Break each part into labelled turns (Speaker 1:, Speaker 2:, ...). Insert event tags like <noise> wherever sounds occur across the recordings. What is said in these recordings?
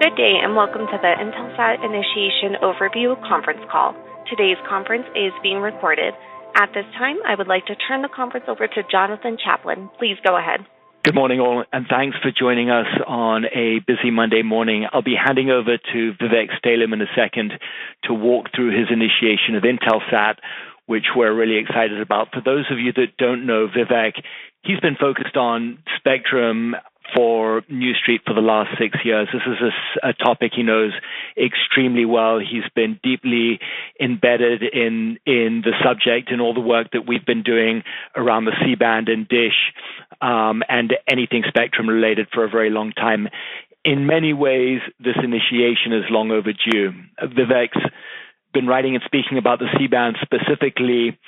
Speaker 1: Good day and welcome to the Intelsat Initiation Overview conference call. Today's conference is being recorded. At this time, I would like to turn the conference over to Jonathan Chaplin. Please go ahead.
Speaker 2: Good morning, all, and thanks for joining us on a busy Monday morning. I'll be handing over to Vivek Stalam in a second to walk through his initiation of Intelsat, which we're really excited about. For those of you that don't know Vivek, he's been focused on spectrum for New Street for the last six years. This is a, a, topic he knows extremely well. He's been deeply embedded in in the subject and all the work that we've been doing around the C band and Dish um, and anything spectrum related for a very long time. In many ways, this initiation is long overdue. Vivek's been writing and speaking about the C band specifically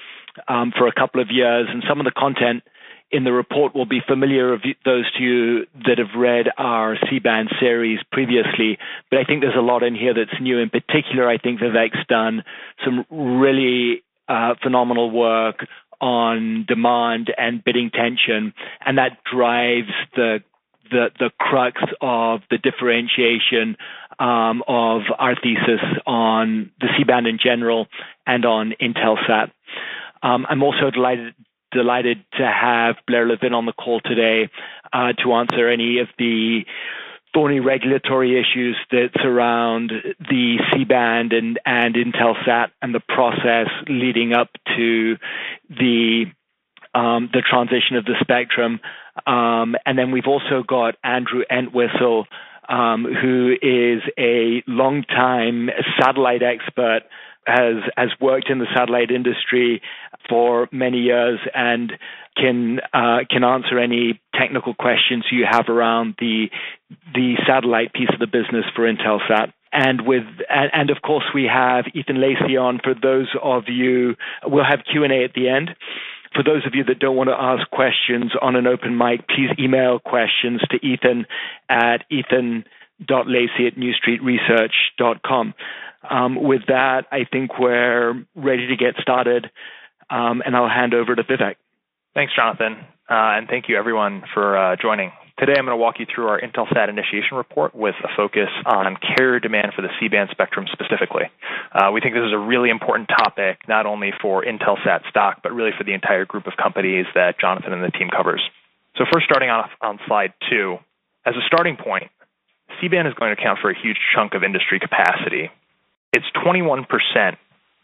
Speaker 2: um, for a couple of years, and some of the content in the report will be familiar of those to you that have read our C-band series previously, but I think there's a lot in here that's new. In particular, I think Vivek's done some really uh, phenomenal work on demand and bidding tension, and that drives the the, the crux of the differentiation um, of our thesis on the C-band in general and on Intelsat. Um, I'm also delighted delighted to have Blair Levin on the call today uh, to answer any of the thorny regulatory issues that surround the C-band and, and Intelsat and the process leading up to the um, the transition of the spectrum. Um, and then we've also got Andrew Entwistle, um, who is a longtime satellite expert has has worked in the satellite industry for many years and can uh, can answer any technical questions you have around the the satellite piece of the business for Intelsat. And with and, and of course we have Ethan Lacy on. For those of you, we'll have Q and A at the end. For those of you that don't want to ask questions on an open mic, please email questions to Ethan at ethan.lacy at newstreetresearch.com. Um, with that, I think we're ready to get started, um, and I'll hand over to Vivek.
Speaker 3: Thanks, Jonathan, uh, and thank you everyone for uh, joining. Today, I'm going to walk you through our Intelsat initiation report with a focus on carrier demand for the C-band spectrum specifically. Uh, we think this is a really important topic, not only for Intelsat stock, but really for the entire group of companies that Jonathan and the team covers. So, first, starting off on slide two, as a starting point, C-band is going to account for a huge chunk of industry capacity, it's 21%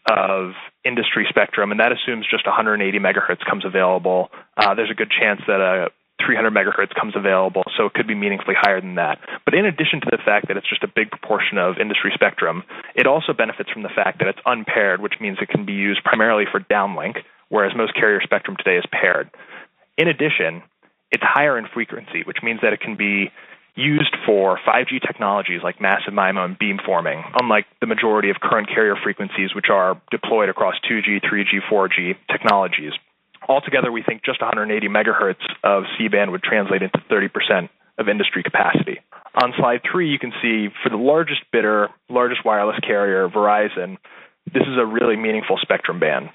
Speaker 3: of industry spectrum, and that assumes just 180 megahertz comes available. Uh, there's a good chance that a 300 megahertz comes available, so it could be meaningfully higher than that. But in addition to the fact that it's just a big proportion of industry spectrum, it also benefits from the fact that it's unpaired, which means it can be used primarily for downlink, whereas most carrier spectrum today is paired. In addition, it's higher in frequency, which means that it can be used for 5G technologies like massive MIMO and beamforming, unlike the majority of current carrier frequencies, which are deployed across 2G, 3G, 4G technologies. Altogether, we think just 180 megahertz of C-band would translate into 30% of industry capacity. On slide three, you can see for the largest bidder, largest wireless carrier, Verizon, this is a really meaningful spectrum band.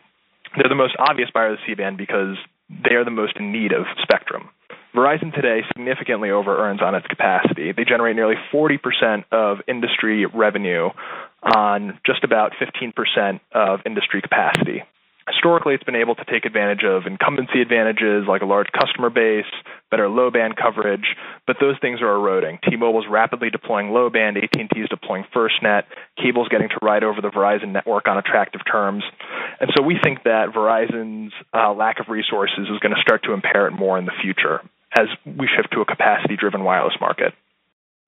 Speaker 3: They're the most obvious buyer of the C-band because they are the most in need of spectrum. Verizon today significantly over earns on its capacity. They generate nearly 40% of industry revenue on just about 15% of industry capacity. Historically, it's been able to take advantage of incumbency advantages like a large customer base, better low band coverage, but those things are eroding. T-Mobile is rapidly deploying low band, AT&T is deploying FirstNet, cable's getting to ride over the Verizon network on attractive terms. And so we think that Verizon's uh, lack of resources is going to start to impair it more in the future as we shift to a capacity driven wireless market.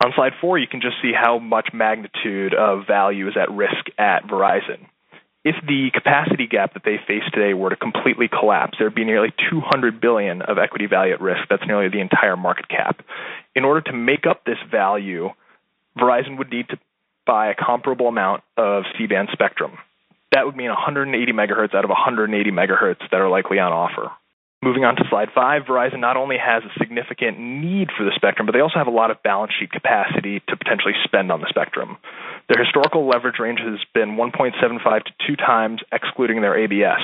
Speaker 3: On slide four, you can just see how much magnitude of value is at risk at Verizon. If the capacity gap that they face today were to completely collapse, there would be nearly 200 billion of equity value at risk. That's nearly the entire market cap. In order to make up this value, Verizon would need to buy a comparable amount of C-band spectrum. That would mean 180 megahertz out of 180 megahertz that are likely on offer. Moving on to slide five, Verizon not only has a significant need for the spectrum, but they also have a lot of balance sheet capacity to potentially spend on the spectrum. Their historical leverage range has been 1.75 to 2 times, excluding their ABS.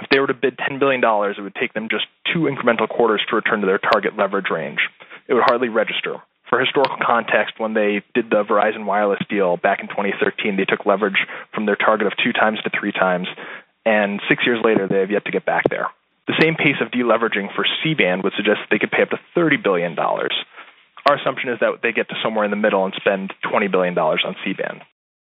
Speaker 3: If they were to bid $10 billion, it would take them just two incremental quarters to return to their target leverage range. It would hardly register. For historical context, when they did the Verizon Wireless deal back in 2013, they took leverage from their target of two times to three times, and six years later, they have yet to get back there. The same pace of deleveraging for C-band would suggest they could pay up to $30 billion. Our assumption is that they get to somewhere in the middle and spend $20 billion on C-band.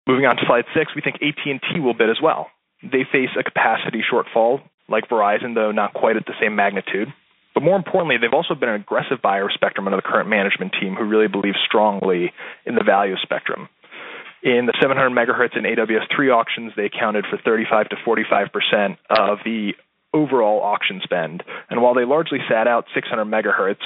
Speaker 3: Moving on to slide six, we think AT&T will bid as well. They face a capacity shortfall like Verizon, though not quite at the same magnitude. But more importantly, they've also been an aggressive buyer of spectrum under the current management team who really believes strongly in the value of spectrum. In the 700 megahertz and AWS3 auctions, they accounted for 35 to 45 percent of the overall auction spend. And while they largely sat out 600 megahertz,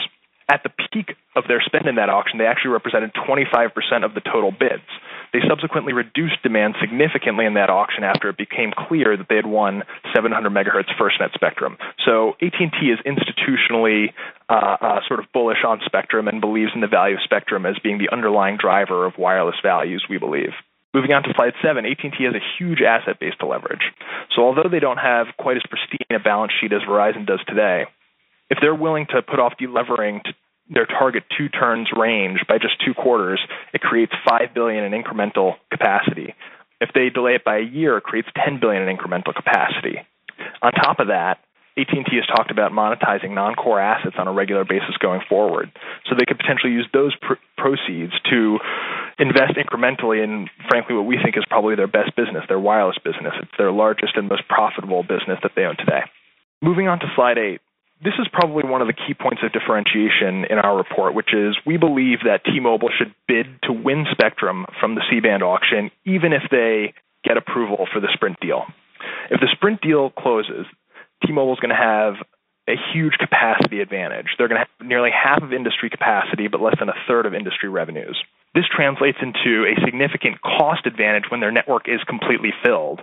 Speaker 3: at the peak of their spend in that auction, they actually represented 25% of the total bids. They subsequently reduced demand significantly in that auction after it became clear that they had won 700 megahertz FirstNet spectrum. So AT&T is institutionally uh, uh, sort of bullish on spectrum and believes in the value of spectrum as being the underlying driver of wireless values. We believe. Moving on to slide seven, AT&T has a huge asset base to leverage. So although they don't have quite as pristine a balance sheet as Verizon does today, if they're willing to put off delevering to their target two turns range by just two quarters, it creates five billion in incremental capacity. If they delay it by a year, it creates 10 billion in incremental capacity. On top of that, AT&T has talked about monetizing non-core assets on a regular basis going forward. So they could potentially use those pr- proceeds to invest incrementally in, frankly, what we think is probably their best business, their wireless business. It's their largest and most profitable business that they own today. Moving on to slide eight this is probably one of the key points of differentiation in our report, which is we believe that T-Mobile should bid to win spectrum from the C-band auction, even if they get approval for the Sprint deal. If the Sprint deal closes, T-Mobile is going to have a huge capacity advantage. They're going to have nearly half of industry capacity, but less than a third of industry revenues. This translates into a significant cost advantage when their network is completely filled.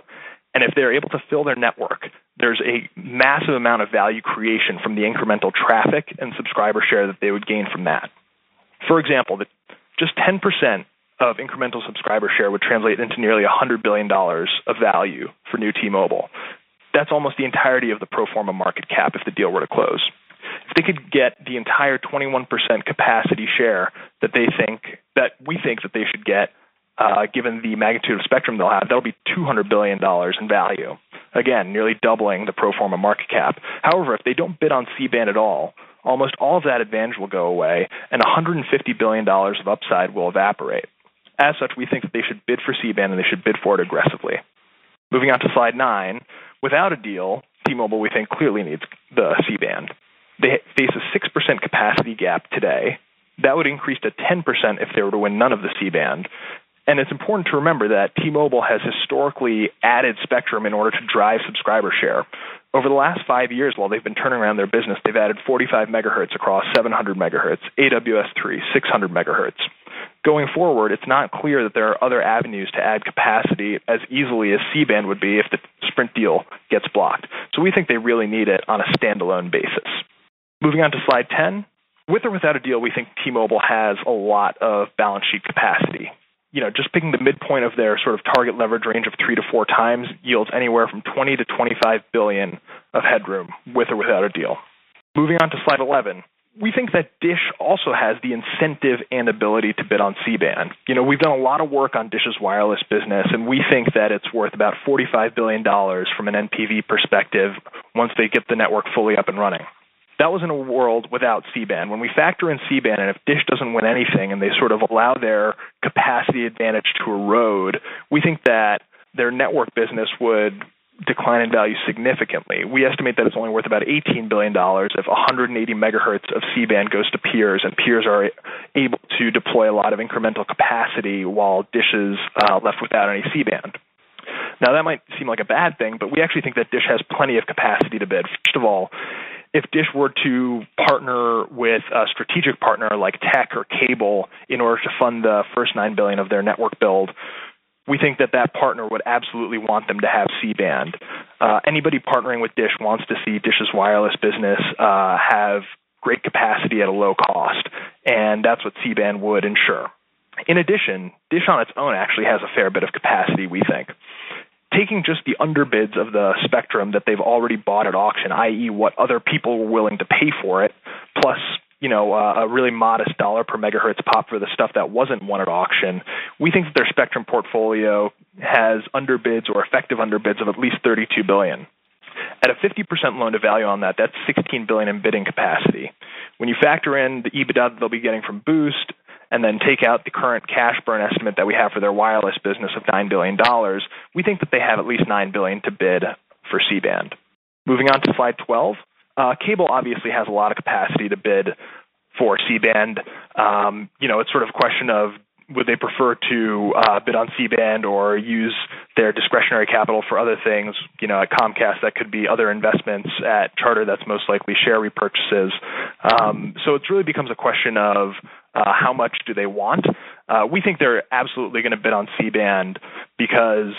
Speaker 3: And if they're able to fill their network, there's a massive amount of value creation from the incremental traffic and subscriber share that they would gain from that. For example, just 10% of incremental subscriber share would translate into nearly $100 billion of value for new T Mobile. That's almost the entirety of the pro forma market cap if the deal were to close. If they could get the entire 21% capacity share that they think that we think that they should get uh, given the magnitude of spectrum they'll have, that'll be $200 billion in value. Again, nearly doubling the pro forma market cap. However, if they don't bid on C band at all, almost all of that advantage will go away, and $150 billion of upside will evaporate. As such, we think that they should bid for C band and they should bid for it aggressively. Moving on to slide nine, without a deal, T Mobile, we think, clearly needs the C band. They face a 6% capacity gap today. That would increase to 10% if they were to win none of the C band, and it's important to remember that T Mobile has historically added spectrum in order to drive subscriber share. Over the last five years, while they've been turning around their business, they've added 45 megahertz across 700 megahertz, AWS3, 600 megahertz. Going forward, it's not clear that there are other avenues to add capacity as easily as C band would be if the Sprint deal gets blocked. So we think they really need it on a standalone basis. Moving on to slide 10. With or without a deal, we think T Mobile has a lot of balance sheet capacity you know, just picking the midpoint of their sort of target leverage range of three to four times yields anywhere from 20 to 25 billion of headroom with or without a deal. Moving on to slide 11. We think that Dish also has the incentive and ability to bid on C-band. You know, we've done a lot of work on Dish's wireless business, and we think that it's worth about $45 billion from an NPV perspective once they get the network fully up and running that was in a world without C-band. When we factor in C-band, and if Dish doesn't win anything, and they sort of allow their capacity advantage to erode, we think that their network business would decline in value significantly. We estimate that it's only worth about $18 billion if 180 megahertz of C-band goes to peers, and peers are able to deploy a lot of incremental capacity while Dish is uh, left without any C-band. Now, that might seem like a bad thing, but we actually think that Dish has plenty of capacity to bid. First of all, if Dish were to partner with a strategic partner like Tech or Cable in order to fund the first nine billion of their network build, we think that that partner would absolutely want them to have C-band. Uh, anybody partnering with Dish wants to see Dish's wireless business uh, have great capacity at a low cost, and that's what C-band would ensure. In addition, Dish on its own actually has a fair bit of capacity, we think taking just the underbids of the spectrum that they've already bought at auction, i.e., what other people were willing to pay for it, plus you know uh, a really modest dollar per megahertz pop for the stuff that wasn't won at auction, we think that their spectrum portfolio has underbids or effective underbids of at least 32 billion. At a 50% loan to value on that, that's 16 billion in bidding capacity. When you factor in the EBITDA that they'll be getting from Boost, and then take out the current cash burn estimate that we have for their wireless business of $9 billion, we think that they have at least 9 billion to bid for C-band. Moving on to slide 12, uh, cable obviously has a lot of capacity to bid for C-band. Um, you know, it's sort of a question of would they prefer to uh, bid on C-band or use their discretionary capital for other things? You know, at Comcast, that could be other investments. At Charter, that's most likely share repurchases. Um, so it really becomes a question of uh, how much do they want? Uh, we think they're absolutely going to bid on C-band because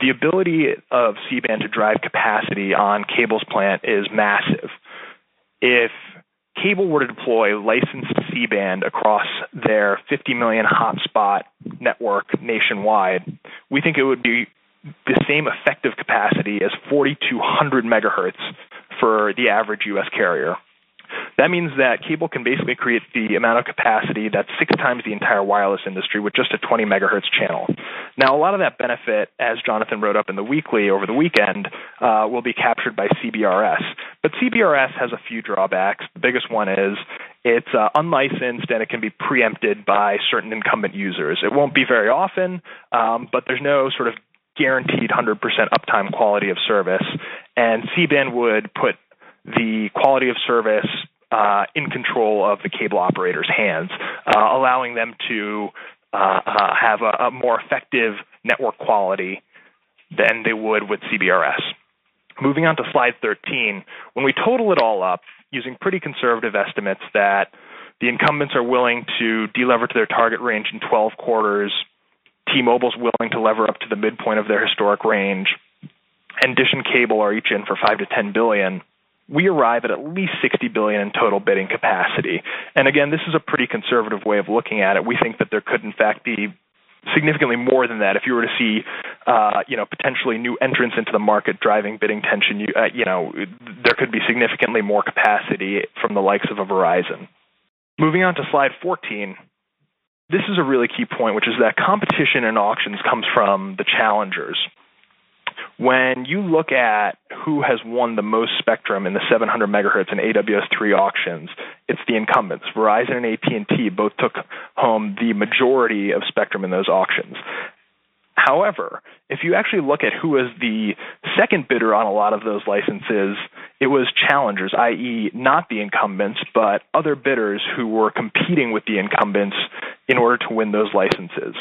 Speaker 3: the ability of C-band to drive capacity on cable's plant is massive. If cable were to deploy licensed C-band across their 50 million hotspot network nationwide, we think it would be the same effective capacity as 4,200 megahertz for the average U.S. carrier. That means that cable can basically create the amount of capacity that's six times the entire wireless industry with just a 20 megahertz channel. Now, a lot of that benefit, as Jonathan wrote up in the weekly over the weekend, uh, will be captured by CBRS. But CBRS has a few drawbacks. The biggest one is it's uh, unlicensed and it can be preempted by certain incumbent users. It won't be very often, um, but there's no sort of guaranteed 100% uptime quality of service. And C-band would put the quality of service uh, in control of the cable operator's hands, uh, allowing them to uh, uh have a, a, more effective network quality than they would with CBRS. Moving on to slide 13, when we total it all up using pretty conservative estimates that the incumbents are willing to delever to their target range in 12 quarters, T-Mobile's willing to lever up to the midpoint of their historic range, and Dish and Cable are each in for 5 to 10 billion we arrive at at least 60 billion in total bidding capacity. And again, this is a pretty conservative way of looking at it. We think that there could in fact be significantly more than that if you were to see uh, you know potentially new entrants into the market driving bidding tension you, uh, you know there could be significantly more capacity from the likes of a Verizon moving on to slide 14 this is a really key point which is that competition in auctions comes from the challengers when you look at who has won the most spectrum in the 700 megahertz and AWS3 auctions, it's the incumbents. Verizon and AT&T both took home the majority of spectrum in those auctions. However, if you actually look at who was the second bidder on a lot of those licenses, it was challengers, i.e., not the incumbents, but other bidders who were competing with the incumbents in order to win those licenses.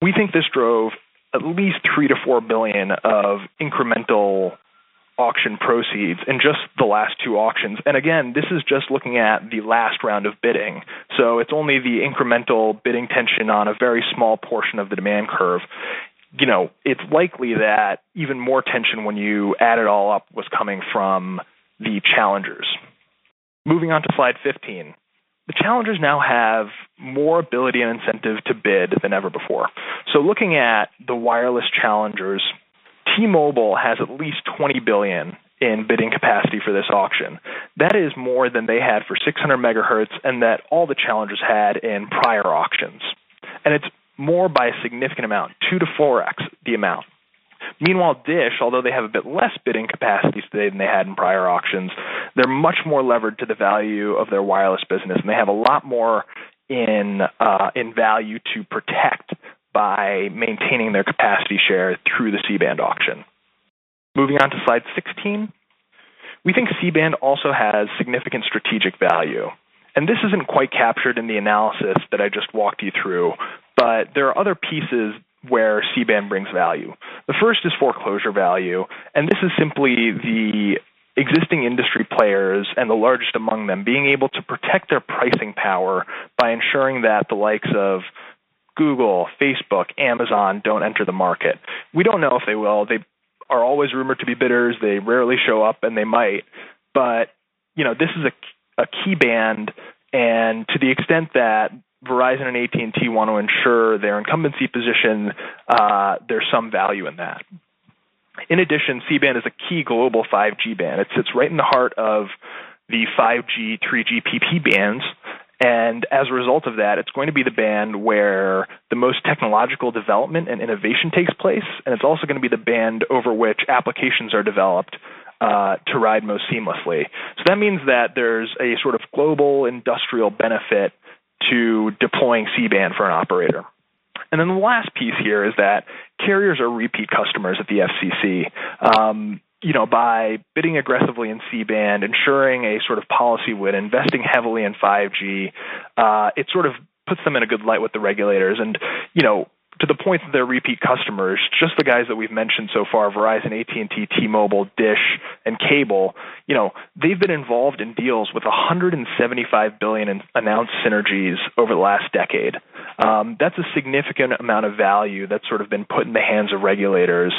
Speaker 3: We think this drove at least three to four billion of incremental auction proceeds in just the last two auctions. And again, this is just looking at the last round of bidding. So it's only the incremental bidding tension on a very small portion of the demand curve. You know, it's likely that even more tension when you add it all up was coming from the challengers. Moving on to slide 15 the challengers now have more ability and incentive to bid than ever before. So looking at the wireless challengers, T-Mobile has at least 20 billion in bidding capacity for this auction. That is more than they had for 600 megahertz and that all the challengers had in prior auctions. And it's more by a significant amount, 2 to 4x the amount. Meanwhile, Dish, although they have a bit less bidding capacity today than they had in prior auctions, they're much more levered to the value of their wireless business, and they have a lot more in uh, in value to protect by maintaining their capacity share through the C-band auction. Moving on to slide 16, we think C-band also has significant strategic value. And this isn't quite captured in the analysis that I just walked you through, but there are other pieces where C-band brings value. The first is foreclosure value, and this is simply the existing industry players and the largest among them being able to protect their pricing power by ensuring that the likes of Google, Facebook, Amazon don't enter the market. We don't know if they will. They are always rumored to be bidders. They rarely show up, and they might. But you know, this is a, a key band, and to the extent that Verizon and AT&T want to ensure their incumbency position, uh, there's some value in that. In addition, C-band is a key global 5G band. It sits right in the heart of the 5G, 3GPP bands. And as a result of that, it's going to be the band where the most technological development and innovation takes place. And it's also going to be the band over which applications are developed uh, to ride most seamlessly. So that means that there's a sort of global industrial benefit to deploying C band for an operator. And then the last piece here is that carriers are repeat customers at the FCC. Um, you know, by bidding aggressively in C-band, ensuring a sort of policy win, investing heavily in 5G, uh, it sort of puts them in a good light with the regulators. And, you know, to the point that they're repeat customers, just the guys that we've mentioned so far, Verizon, AT&T, T-Mobile, Dish, and Cable, you know, they've been involved in deals with 175 billion in announced synergies over the last decade. Um, that's a significant amount of value that's sort of been put in the hands of regulators,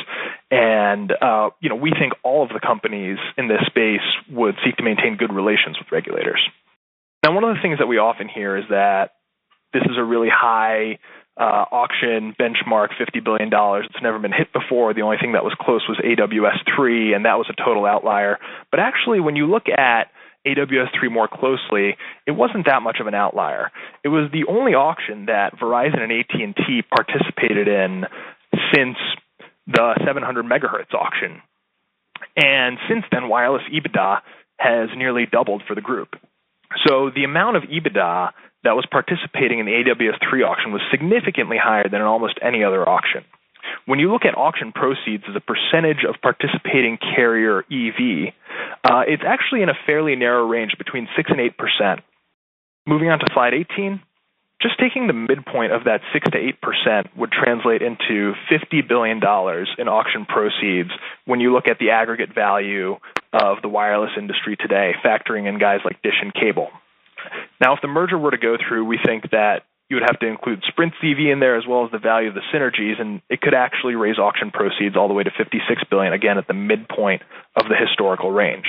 Speaker 3: and uh, you know, we think all of the companies in this space would seek to maintain good relations with regulators. Now, one of the things that we often hear is that this is a really high uh, auction benchmark $50 billion. It's never been hit before. The only thing that was close was AWS 3, and that was a total outlier. But actually, when you look at AWS 3 more closely, it wasn't that much of an outlier. It was the only auction that Verizon and AT&T participated in since the 700 megahertz auction. And since then, wireless EBITDA has nearly doubled for the group. So the amount of EBITDA that was participating in the AWS 3 auction was significantly higher than in almost any other auction. When you look at auction proceeds as a percentage of participating carrier EV, uh, it's actually in a fairly narrow range between 6 and 8%. Moving on to slide 18, just taking the midpoint of that 6 to 8% would translate into $50 billion in auction proceeds when you look at the aggregate value of the wireless industry today, factoring in guys like Dish and Cable. Now, if the merger were to go through, we think that you would have to include Sprint CV in there as well as the value of the synergies, and it could actually raise auction proceeds all the way to 56 billion, again at the midpoint of the historical range.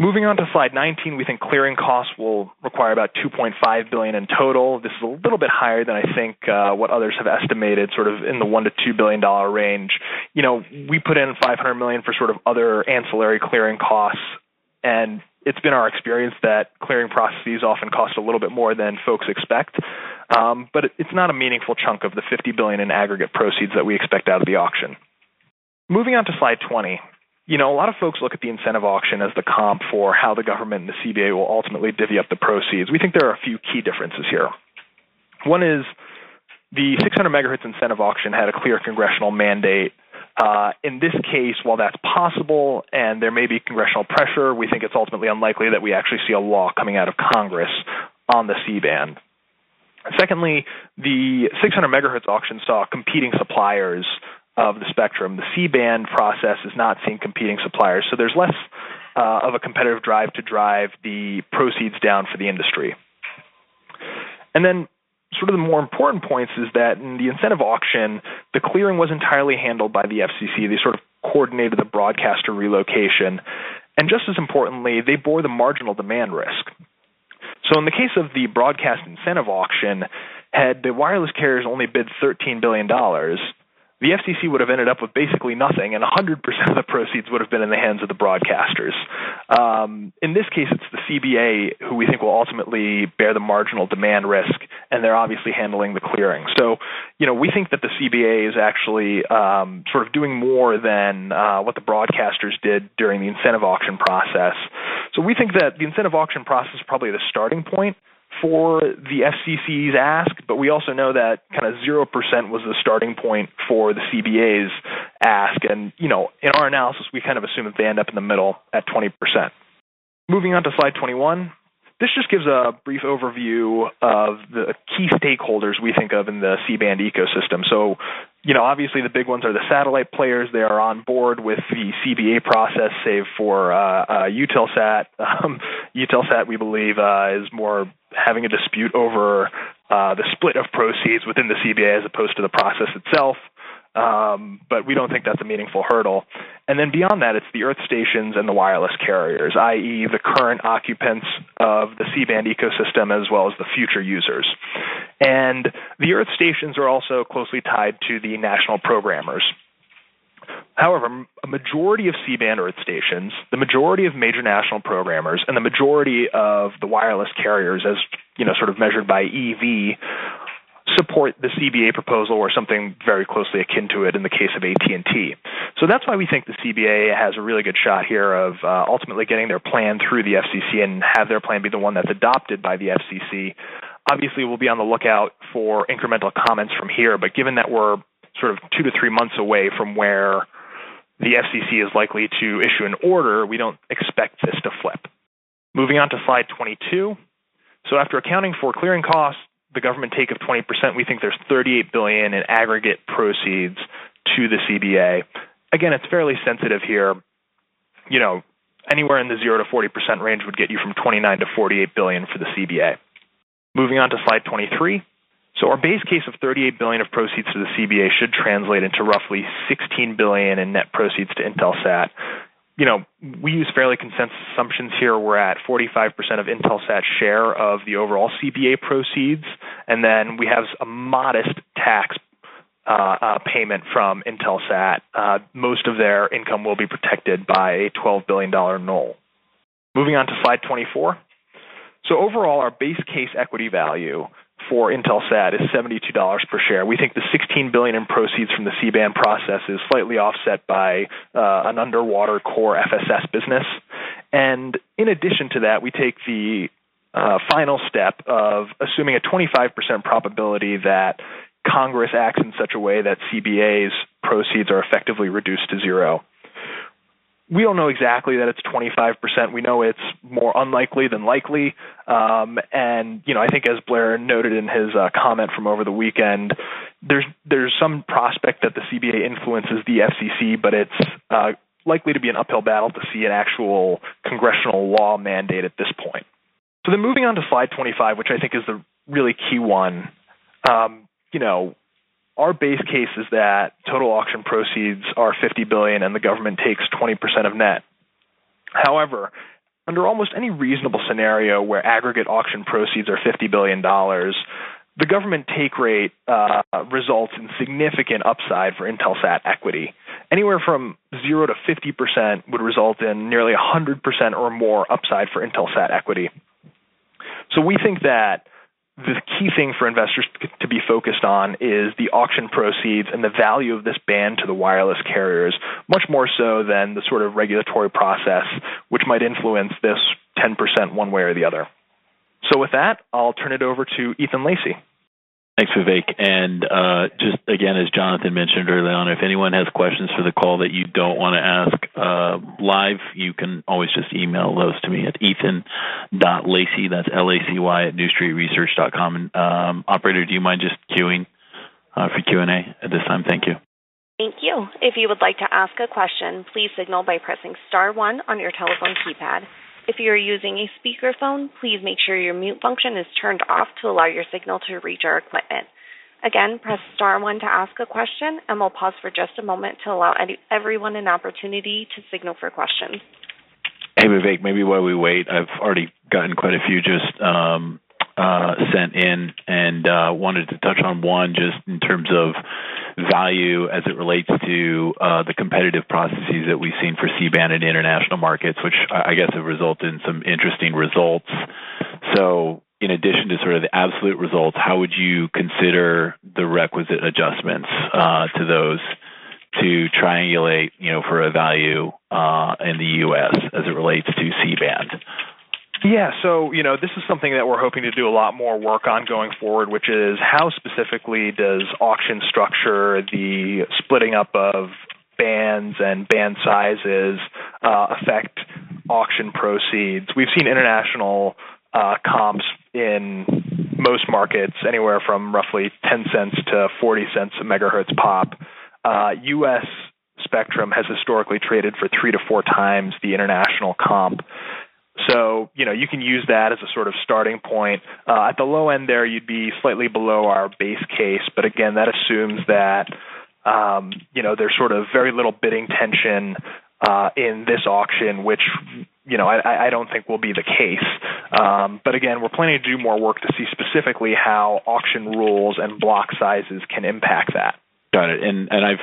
Speaker 3: Moving on to slide 19, we think clearing costs will require about 2.5 billion in total. This is a little bit higher than I think uh, what others have estimated, sort of in the one to two billion dollar range. You know, we put in 500 million for sort of other ancillary clearing costs, and it's been our experience that clearing processes often cost a little bit more than folks expect, um, but it's not a meaningful chunk of the 50 billion in aggregate proceeds that we expect out of the auction. Moving on to slide 20, you know, a lot of folks look at the incentive auction as the comp for how the government and the CBA will ultimately divvy up the proceeds. We think there are a few key differences here. One is the 600 megahertz incentive auction had a clear congressional mandate uh, in this case, while that's possible and there may be congressional pressure, we think it's ultimately unlikely that we actually see a law coming out of Congress on the C band. Secondly, the 600 megahertz auction saw competing suppliers of the spectrum. The C band process is not seeing competing suppliers, so there's less uh, of a competitive drive to drive the proceeds down for the industry. And then sort of the more important points is that in the incentive auction, the clearing was entirely handled by the FCC. They sort of coordinated the broadcaster relocation. And just as importantly, they bore the marginal demand risk. So in the case of the broadcast incentive auction, had the wireless carriers only bid $13 billion, the FCC would have ended up with basically nothing, and 100% of the proceeds would have been in the hands of the broadcasters. Um, in this case, it's the CBA who we think will ultimately bear the marginal demand risk, and they're obviously handling the clearing. So, you know, we think that the CBA is actually um, sort of doing more than uh, what the broadcasters did during the incentive auction process. So we think that the incentive auction process is probably the starting point for the FCC's ask, but we also know that kind of 0% was the starting point for the CBA's ask. And, you know, in our analysis, we kind of assume that they end up in the middle at 20%. Moving on to slide 21, this just gives a brief overview of the key stakeholders we think of in the C-band ecosystem. So, you know, obviously the big ones are the satellite players. They are on board with the CBA process, save for uh, uh, Eutelsat. <laughs> Um, we believe, uh, is more having a dispute over uh, the split of proceeds within the CBA as opposed to the process itself. Um, but we don't think that's a meaningful hurdle. And then beyond that, it's the Earth stations and the wireless carriers, i.e., the current occupants of the C band ecosystem as well as the future users. And the Earth stations are also closely tied to the national programmers. However, a majority of C-band Earth stations, the majority of major national programmers, and the majority of the wireless carriers, as you know, sort of measured by EV, support the CBA proposal or something very closely akin to it in the case of AT&T. So that's why we think the CBA has a really good shot here of uh, ultimately getting their plan through the FCC and have their plan be the one that's adopted by the FCC. Obviously, we'll be on the lookout for incremental comments from here, but given that we're sort of two to three months away from where the FCC is likely to issue an order, we don't expect this to flip. Moving on to slide 22. So after accounting for clearing costs, the government take of 20%, we think there's 38 billion in aggregate proceeds to the CBA. Again, it's fairly sensitive here. You know, anywhere in the 0 to 40% range would get you from 29 to 48 billion for the CBA. Moving on to slide 23. So our base case of 38 billion of proceeds to the CBA should translate into roughly 16 billion in net proceeds to Intelsat. You know, we use fairly consensus assumptions here. We're at 45% of Intelsat's share of the overall CBA proceeds, and then we have a modest tax uh, uh, payment from Intelsat. Uh, most of their income will be protected by a $12 billion NOL. Moving on to slide 24. So overall, our base case equity value for Intelsat is $72 per share. We think the 16 billion in proceeds from the C-band process is slightly offset by uh, an underwater core FSS business. And in addition to that, we take the uh, final step of assuming a 25% probability that Congress acts in such a way that CBA's proceeds are effectively reduced to zero we don't know exactly that it's 25%. We know it's more unlikely than likely. Um, and, you know, I think as Blair noted in his uh, comment from over the weekend, there's, there's some prospect that the CBA influences the FCC, but it's uh, likely to be an uphill battle to see an actual congressional law mandate at this point. So then moving on to slide 25, which I think is the really key one. Um, you know, our base case is that total auction proceeds are 50 billion and the government takes 20% of net. However, under almost any reasonable scenario where aggregate auction proceeds are 50 billion dollars, the government take rate uh, results in significant upside for Intelsat equity. Anywhere from 0 to 50% would result in nearly 100% or more upside for Intelsat equity. So we think that the key thing for investors to be focused on is the auction proceeds and the value of this ban to the wireless carriers, much more so than the sort of regulatory process which might influence this 10% one way or the other. So, with that, I'll turn it over to Ethan Lacy.
Speaker 4: Thanks, Vivek. And uh, just again, as Jonathan mentioned early on, if anyone has questions for the call that you don't want to ask uh, live, you can always just email those to me at ethan.lacy, that's L-A-C-Y, at newstreetresearch.com. And um, operator, do you mind just queuing uh, for Q&A at this time? Thank you.
Speaker 1: Thank you. If you would like to ask a question, please signal by pressing star one on your telephone keypad. If you are using a speakerphone, please make sure your mute function is turned off to allow your signal to reach our equipment. Again, press star one to ask a question, and we'll pause for just a moment to allow everyone an opportunity to signal for questions.
Speaker 4: Hey, Vivek, maybe while we wait, I've already gotten quite a few just um, uh, sent in and uh, wanted to touch on one just in terms of value as it relates to uh, the competitive processes that we've seen for C-band in international markets, which I guess have resulted in some interesting results. So, in addition to sort of the absolute results, how would you consider the requisite adjustments uh, to those to triangulate, you know, for a value uh, in the U.S. as it relates to C-band?
Speaker 3: Yeah, so you know, this is something that we're hoping to do a lot more work on going forward, which is how specifically does auction structure the splitting up of bands and band sizes uh, affect auction proceeds? We've seen international uh, comps in most markets anywhere from roughly 10 cents to 40 cents a megahertz pop. Uh, U.S. spectrum has historically traded for three to four times the international comp. So, you know, you can use that as a sort of starting point. Uh, at the low end there, you'd be slightly below our base case, but again, that assumes that, um, you know, there's sort of very little bidding tension uh, in this auction, which, you know, I, I don't think will be the case. Um, but again, we're planning to do more work to see specifically how auction rules and block sizes can impact that.
Speaker 4: Got it. And and I've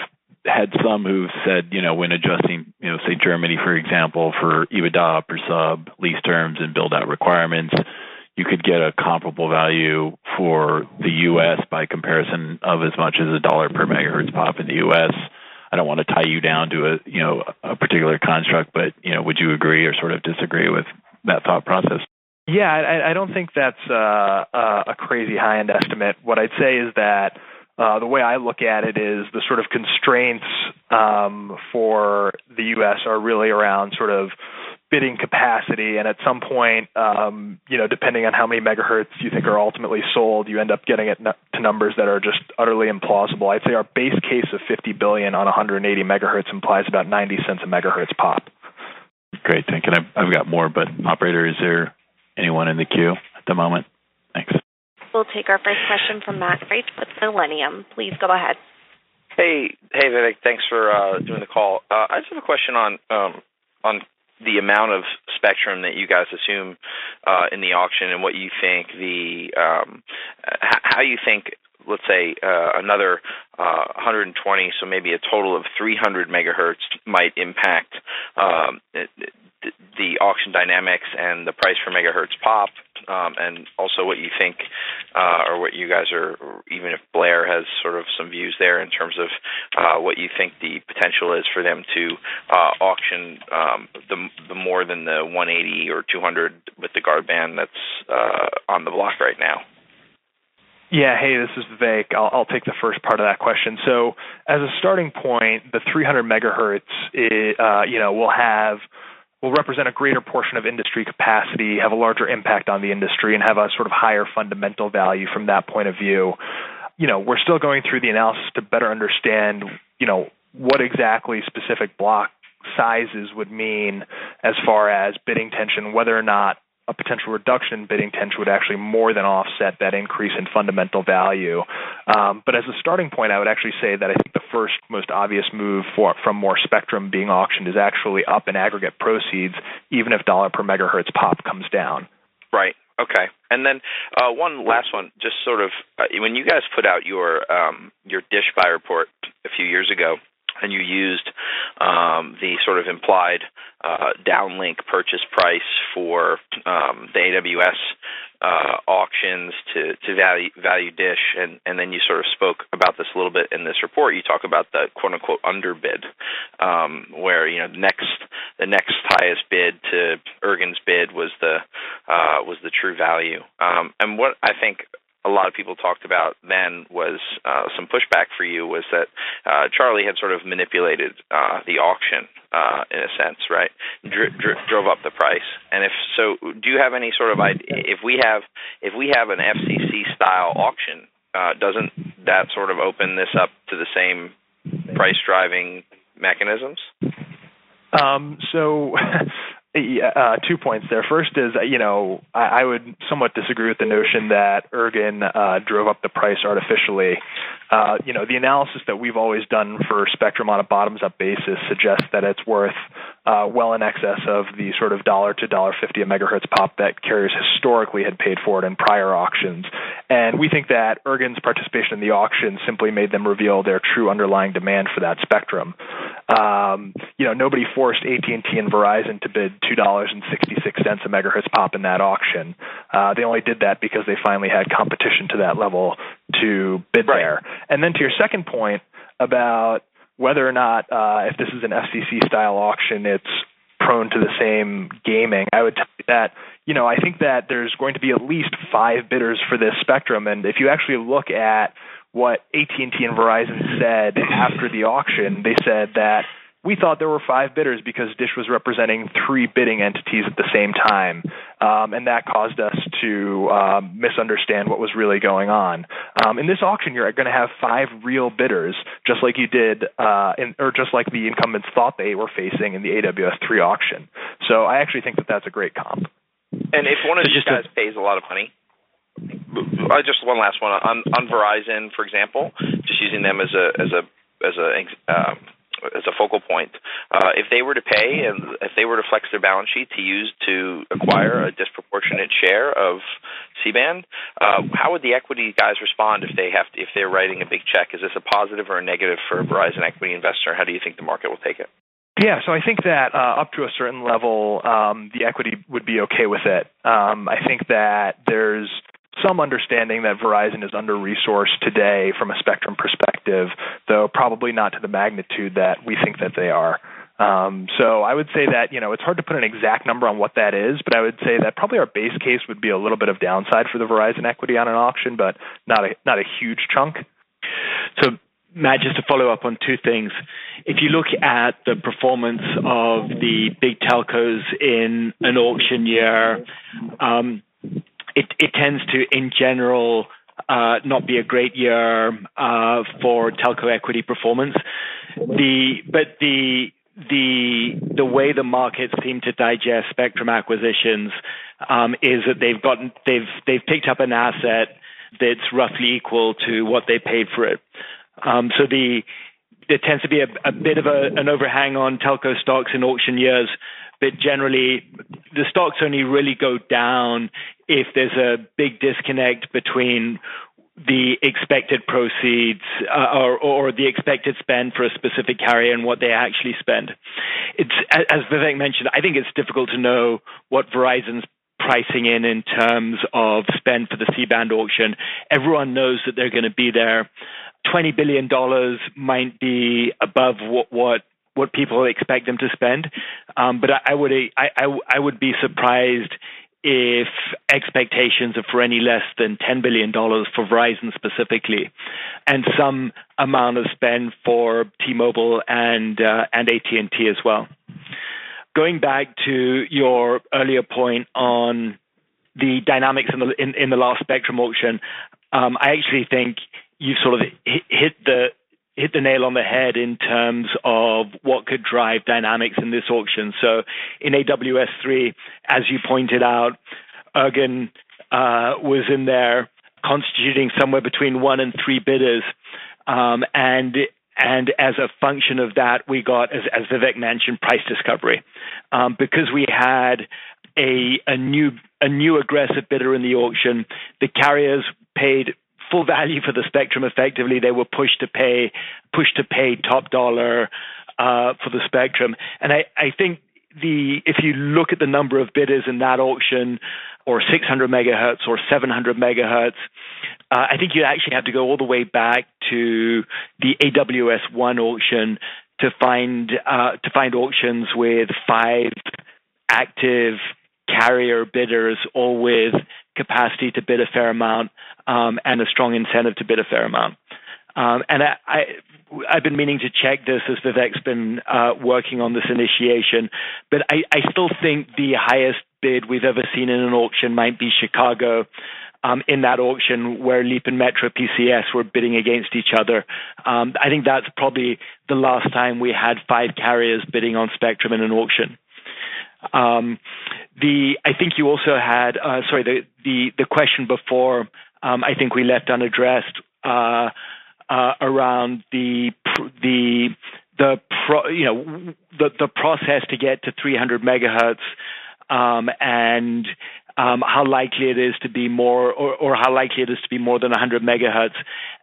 Speaker 4: had some who've said, you know, when adjusting, you know, say Germany, for example, for EBITDA per sub, lease terms, and build out requirements, you could get a comparable value for the U.S. by comparison of as much as a dollar per megahertz pop in the U.S. I don't want to tie you down to a you know a particular construct, but you know, would you agree or sort of disagree with that thought process?
Speaker 3: Yeah, I, I don't think that's uh, a crazy high end estimate. What I'd say is that uh, the way I look at it is the sort of constraints um, for the U.S. are really around sort of bidding capacity, and at some point, um, you know, depending on how many megahertz you think are ultimately sold, you end up getting it to numbers that are just utterly implausible. I'd say our base case of 50 billion on 180 megahertz implies about 90 cents a megahertz pop.
Speaker 4: Great, thank you. I've, I've got more, but operator, is there anyone in the queue at the moment? Thanks.
Speaker 1: We'll take our first question from Matt Wright with Millennium. Please go ahead.
Speaker 5: Hey, Vivek. Thanks for uh, doing the call. Uh, I just have a question on um, on the amount of spectrum that you guys assume uh, in the auction and what you think the um, how you think let's say another uh, 120 so maybe a total of 300 megahertz might impact the auction dynamics and the price per megahertz pop, um, and also what you think, uh, or what you guys are, even if Blair has sort of some views there in terms of uh, what you think the potential is for them to uh, auction um, the the more than the 180 or 200 with the guard band that's uh, on the block right now.
Speaker 3: Yeah, hey, this is Vivek. I'll, I'll, take the first part of that question. So, as a starting point, the 300 megahertz, it, uh, you know, will have will represent a greater portion of industry capacity, have a larger impact on the industry, and have a sort of higher fundamental value from that point of view. You know, we're still going through the analysis to better understand, you know, what exactly specific block sizes would mean as far as bidding tension, whether or not a potential reduction in bidding tension would actually more than offset that increase in fundamental value. Um, but as a starting point, I would actually say that I think the first most obvious move for, from more spectrum being auctioned is actually up in aggregate proceeds, even if dollar per megahertz pop comes down.
Speaker 5: Right. Okay. And then uh, one last one, just sort of uh, when you guys put out your um, your dish buy report a few years ago, and you used um, the sort of implied uh, downlink purchase price for um, the AWS uh, auctions to, to value, value Dish, and, and then you sort of spoke about this a little bit in this report. You talk about the quote unquote underbid, um, where you know the next the next highest bid to Ergen's bid was the uh, was the true value. Um, and what I think a lot of people talked about then was uh, some pushback for you was that uh, Charlie had sort of manipulated uh, the auction uh, in a sense, right? Dr- dr- drove up the price. And if so, do you have any sort of idea if we have if we have an FCC style auction, uh, doesn't that sort of open this up to the same price driving mechanisms?
Speaker 3: Um, so <laughs> Uh, two points there. First is, you know, I, I would somewhat disagree with the notion that Ergen uh, drove up the price artificially. Uh, you know, the analysis that we've always done for Spectrum on a bottoms-up basis suggests that it's worth uh, well in excess of the sort of dollar to dollar fifty a megahertz pop that carriers historically had paid for it in prior auctions. And we think that Ergen's participation in the auction simply made them reveal their true underlying demand for that spectrum. Um, you know, nobody forced AT&T and Verizon to bid two dollars and sixty six cents a megahertz pop in that auction. Uh, they only did that because they finally had competition to that level to bid
Speaker 5: right.
Speaker 3: there. And then to your second point about whether or not uh, if this is an FCC style auction, it's prone to the same gaming. I would tell you that you know I think that there's going to be at least five bidders for this spectrum, and if you actually look at what AT&T and Verizon said after the auction, they said that we thought there were five bidders because Dish was representing three bidding entities at the same time, um, and that caused us to um, misunderstand what was really going on. Um, in this auction, you're going to have five real bidders, just like you did, uh, in, or just like the incumbents thought they were facing in the AWS3 auction. So I actually think that that's a great comp.
Speaker 5: And if one of these guys a- pays a lot of money, uh, just one last one on on Verizon, for example, just using them as a as a as a um, as a focal point. Uh, if they were to pay and if they were to flex their balance sheet to use to acquire a disproportionate share of C-band. Uh, how would the equity guys respond if they have to, if they're writing a big check? Is this a positive or a negative for a Verizon equity investor? How do you think the market will take it?
Speaker 3: Yeah, so I think that uh, up to a certain level, um, the equity would be okay with it. Um, I think that there's some understanding that Verizon is under resourced today from a spectrum perspective, though probably not to the magnitude that we think that they are. Um, so I would say that you know it's hard to put an exact number on what that is, but I would say that probably our base case would be a little bit of downside for the Verizon equity on an auction, but not a not a huge chunk.
Speaker 2: So Matt, just to follow up on two things. If you look at the performance of the big telcos in an auction year, um, it, it tends to, in general, uh, not be a great year uh, for telco equity performance. The but the the the way the markets seem to digest spectrum acquisitions um, is that they've gotten they've they've picked up an asset that's roughly equal to what they paid for it. Um, so the there tends to be a, a bit of a, an overhang on telco stocks in auction years, but generally the stocks only really go down if there's a big disconnect between the expected proceeds uh, or, or the expected spend for a specific carrier and what they actually spend. It's as Vivek mentioned. I think it's difficult to know what Verizon's pricing in in terms of spend for the C-band auction. Everyone knows that they're going to be there. $20 billion might be above what, what what people expect them to spend. Um, but I, I would I, I, I, would be surprised if expectations are for any less than $10 billion for Verizon specifically, and some amount of spend for T-Mobile and uh, and AT&T as well. Going back to your earlier point on the dynamics in the in, in the last Spectrum auction, um, I actually think you sort of hit the hit the nail on the head in terms of what could drive dynamics in this auction. So in AWS3, as you pointed out, Ergen uh, was in there constituting somewhere between one and three bidders. Um, and and as a function of that, we got, as, as Vivek mentioned, price discovery. Um, because we had a, a new a new aggressive bidder in the auction, the carriers paid full value for the spectrum. Effectively, they were pushed to pay pushed to pay top dollar uh, for the spectrum, and I, I think the if you look at the number of bidders in that auction, or 600 megahertz or 700 megahertz, uh, I think you actually have to go all the way back to the AWS one auction to find uh, to find auctions with five active carrier bidders, all with capacity to bid a fair amount um, and a strong incentive to bid a fair amount. Um, and I, I, have been meaning to check this as Vivek's been uh, working on this initiation, but I, I, still think the highest bid we've ever seen in an auction might be Chicago. Um, in that auction, where Leap and Metro PCS were bidding against each other, um, I think that's probably the last time we had five carriers bidding on Spectrum in an auction. Um, the I think you also had uh, sorry the the the question before um, I think we left unaddressed uh, uh, around the the the pro, you know the the process to get to 300 megahertz um, and um, how likely it is to be more, or, or, how likely it is to be more than 100 megahertz.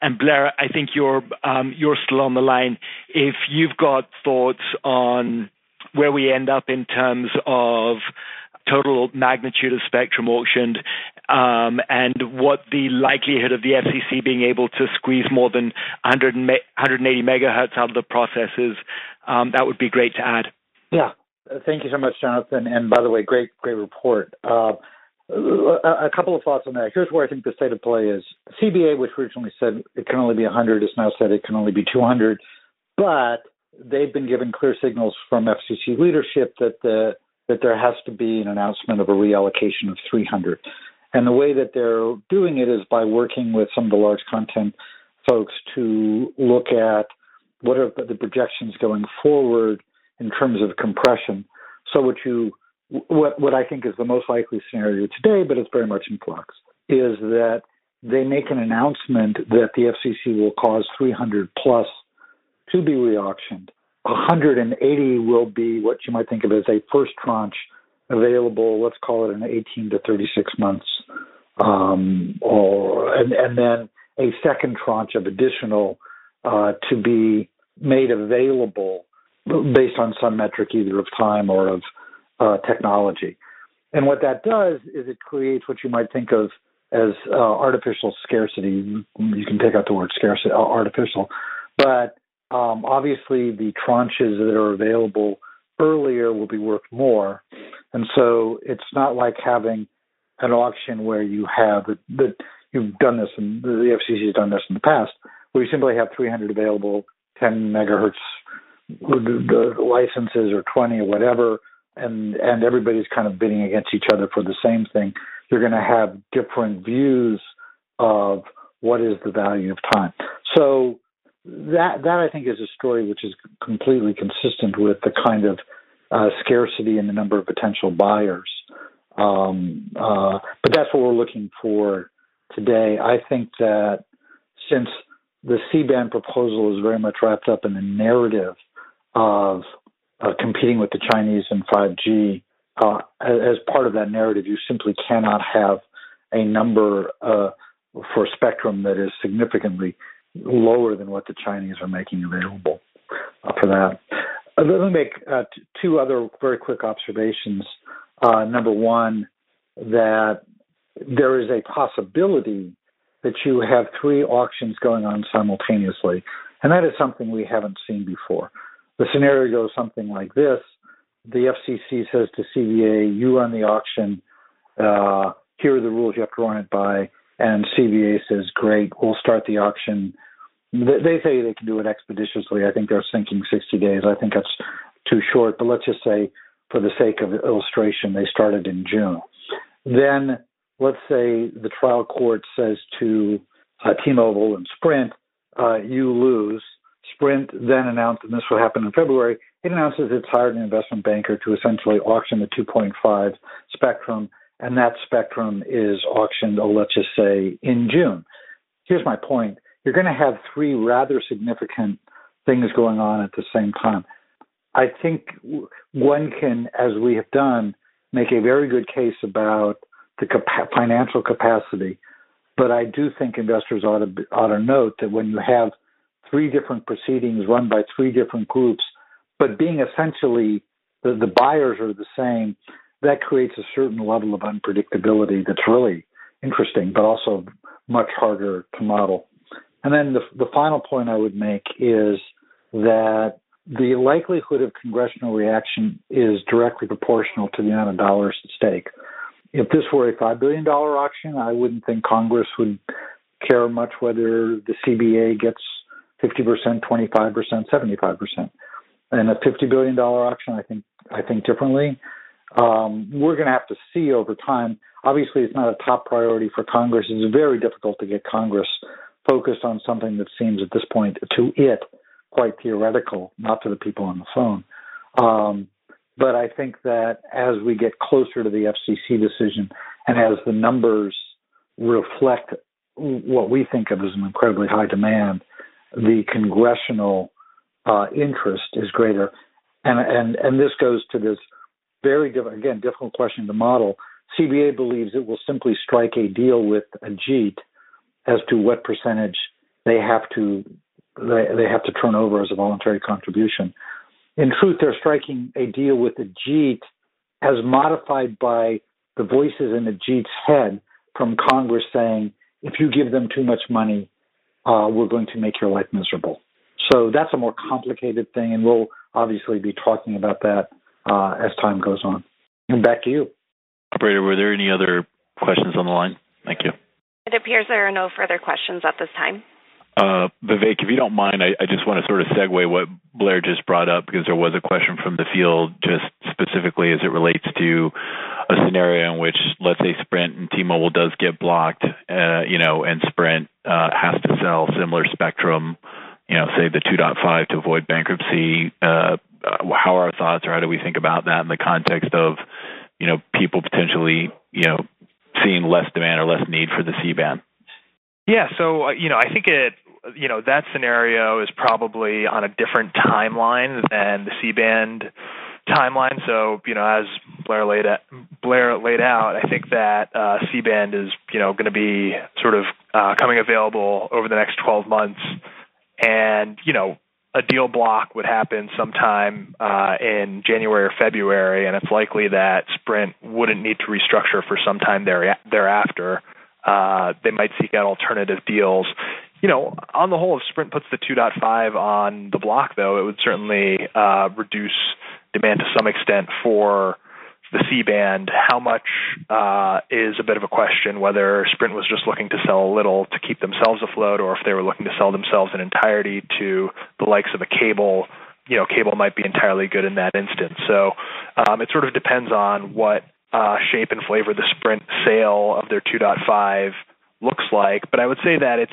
Speaker 2: And Blair, I think you're um, you're still on the line. If you've got thoughts on where we end up in terms of total magnitude of spectrum auctioned um, and what the likelihood of the FCC being able to squeeze more than 100 180 megahertz out of the process is, um, that would be great to add.
Speaker 6: Yeah, thank you so much, Jonathan. And by the way, great, great report. Uh, a couple of thoughts on that. Here's where I think the state of play is. CBA, which originally said it can only be 100, has now said it can only be 200, but they've been given clear signals from FCC leadership that the that there has to be an announcement of a reallocation of 300. And the way that they're doing it is by working with some of the large content folks to look at what are the projections going forward in terms of compression. So what you what what I think is the most likely scenario today, but it's very much in flux, is that they make an announcement that the FCC will cause 300 plus to be reauctioned. 180 will be what you might think of as a first tranche available, let's call it an 18 to 36 months um, or and, and then a second tranche of additional uh, to be made available based on some metric either of time or of uh, technology. And what that does is it creates what you might think of as uh, artificial scarcity. You can take out the word scarcity, uh, artificial, but um, obviously the tranches that are available earlier will be worth more, and so it's not like having an auction where you have that you've done this and the FCC has done this in the past, where you simply have 300 available 10 megahertz licenses or 20 or whatever, and and everybody's kind of bidding against each other for the same thing. You're going to have different views of what is the value of time. So that that I think is a story which is completely consistent with the kind of uh, scarcity in the number of potential buyers. Um, uh, but that's what we're looking for today. I think that since the C-band proposal is very much wrapped up in the narrative of uh, competing with the Chinese in 5G, uh, as part of that narrative, you simply cannot have a number uh, for spectrum that is significantly lower than what the Chinese are making available uh, for that. Uh, let me make uh, two other very quick observations. number one, that there is a possibility that you have three auctions going on simultaneously. And that is something we haven't seen before. The scenario goes something like this the FCC says to CBA, you run the auction, uh, here are the rules you have to run it by. And CBA says, great, we'll start the auction. They say they can do it expeditiously. I think they're thinking 60 days. I think that's too short, but let's just say, for the sake of illustration, they started in June. Then let's say the trial court says to uh, T-Mobile and Sprint, uh, you lose. Sprint then announced, and this will happen in February, it announces it's hired an investment banker to essentially auction the 2.5 spectrum, and that spectrum is auctioned, oh, let's just say, in June. Here's my point. You're going to have three rather significant things going on at the same time. I think one can, as we have done, make a very good case about the financial capacity. But I do think investors ought to ought to note that when you have three different proceedings run by three different groups, but being essentially the, the buyers are the same, that creates a certain level of unpredictability that's really interesting, but also much harder to model. And then the, the final point I would make is that the likelihood of congressional reaction is directly proportional to the amount of dollars at stake if this were a $5 billion auction, I wouldn't think Congress would care much whether the CBA gets 50%, 25%, 75%. And a $50 billion auction, I think, I think differently. Um, we're going to have to see over time. Obviously, it's not a top priority for Congress. It's very difficult to get Congress focused on something that seems at this point to it quite theoretical, not to the people on the phone. Um, but I think that as we get closer to the FCC decision and as the numbers reflect what we think of as an incredibly high demand, the congressional uh, interest is greater. And, and, and this goes to this very, again, difficult question to model. CBA believes it will simply strike a deal with Ajit as to what percentage they have to they, they have to turn over as a voluntary contribution in truth, they're striking a deal with Ajit as modified by the voices in Ajit's head from Congress saying, if you give them too much money, uh, we're going to make your life miserable. So that's a more complicated thing, and we'll obviously be talking about that uh, as time goes on. And back to you.
Speaker 4: Operator, were there any other questions on the line? Thank you.
Speaker 1: It appears there are no further questions at this time.
Speaker 4: Uh, Vivek, if you don't mind, I, I, just want to sort of segue what Blair just brought up because there was a question from the field just specifically as it relates to a scenario in which, let's say, Sprint and T-Mobile does get blocked, uh, you know, and Sprint uh, has to sell similar spectrum, you know, say the 2.5 to avoid bankruptcy. Uh, how are our thoughts, or how do we think about that in the context of, you know, people potentially, you know, seeing less demand or less need for the C-band?
Speaker 3: Yeah, so uh, you know, I think it you know that scenario is probably on a different timeline than the C band timeline. So, you know, as Blair laid out, Blair laid out, I think that uh, C-band is, you know, going to be sort of uh, coming available over the next 12 months, and you know, a deal block would happen sometime uh, in January or February, and it's likely that Sprint wouldn't need to restructure for some time there, thereafter. Uh, they might seek out alternative deals. You know, on the whole, if Sprint puts the 2.5 on the block, though, it would certainly uh, reduce demand to some extent for the C band. How much uh, is a bit of a question whether Sprint was just looking to sell a little to keep themselves afloat, or if they were looking to sell themselves in entirety to the likes of a cable. You know, cable might be entirely good in that instance. So um, it sort of depends on what uh, shape and flavor the Sprint sale of their 2.5 looks like. But I would say that it's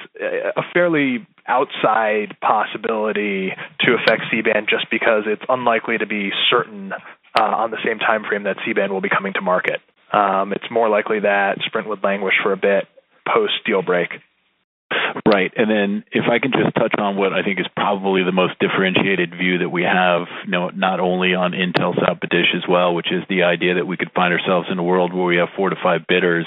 Speaker 3: a fairly outside possibility to affect C-band just because it's unlikely to be certain uh, on the same time frame that C-band will be coming to market. Um, it's more likely that Sprint would languish for a bit post deal break.
Speaker 4: Right. And then if I can just touch on what I think is probably the most differentiated view that we have, you know, not only on Intelsat but Dish as well, which is the idea that we could find ourselves in a world where we have four to five bidders